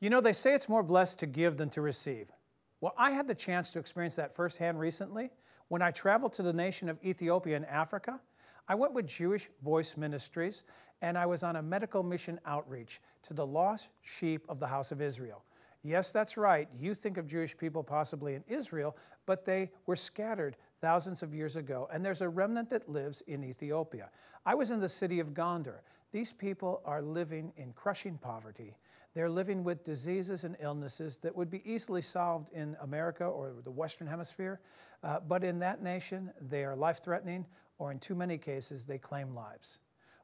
You know, they say it's more blessed to give than to receive. Well, I had the chance to experience that firsthand recently when I traveled to the nation of Ethiopia in Africa. I went with Jewish Voice Ministries and I was on a medical mission outreach to the lost sheep of the house of Israel. Yes, that's right. You think of Jewish people possibly in Israel, but they were scattered thousands of years ago, and there's a remnant that lives in Ethiopia. I was in the city of Gondar. These people are living in crushing poverty. They're living with diseases and illnesses that would be easily solved in America or the Western Hemisphere, uh, but in that nation, they are life threatening, or in too many cases, they claim lives.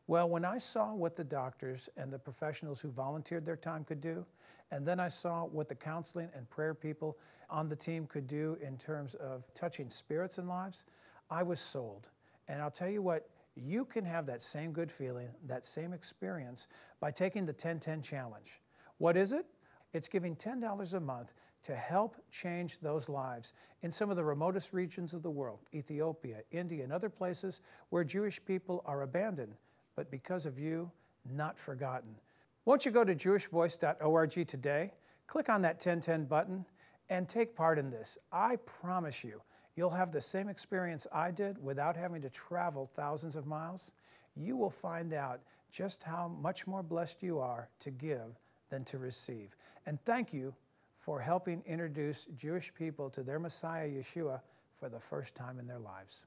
Well, when I saw what the doctors and the professionals who volunteered their time could do, and then I saw what the counseling and prayer people on the team could do in terms of touching spirits and lives, I was sold. And I'll tell you what, you can have that same good feeling, that same experience by taking the 1010 challenge. What is it? It's giving $10 a month to help change those lives in some of the remotest regions of the world, Ethiopia, India, and other places where Jewish people are abandoned, but because of you, not forgotten. Won't you go to jewishvoice.org today, click on that 1010 button, and take part in this? I promise you, you'll have the same experience I did without having to travel thousands of miles. You will find out just how much more blessed you are to give than to receive. And thank you for helping introduce Jewish people to their Messiah, Yeshua, for the first time in their lives.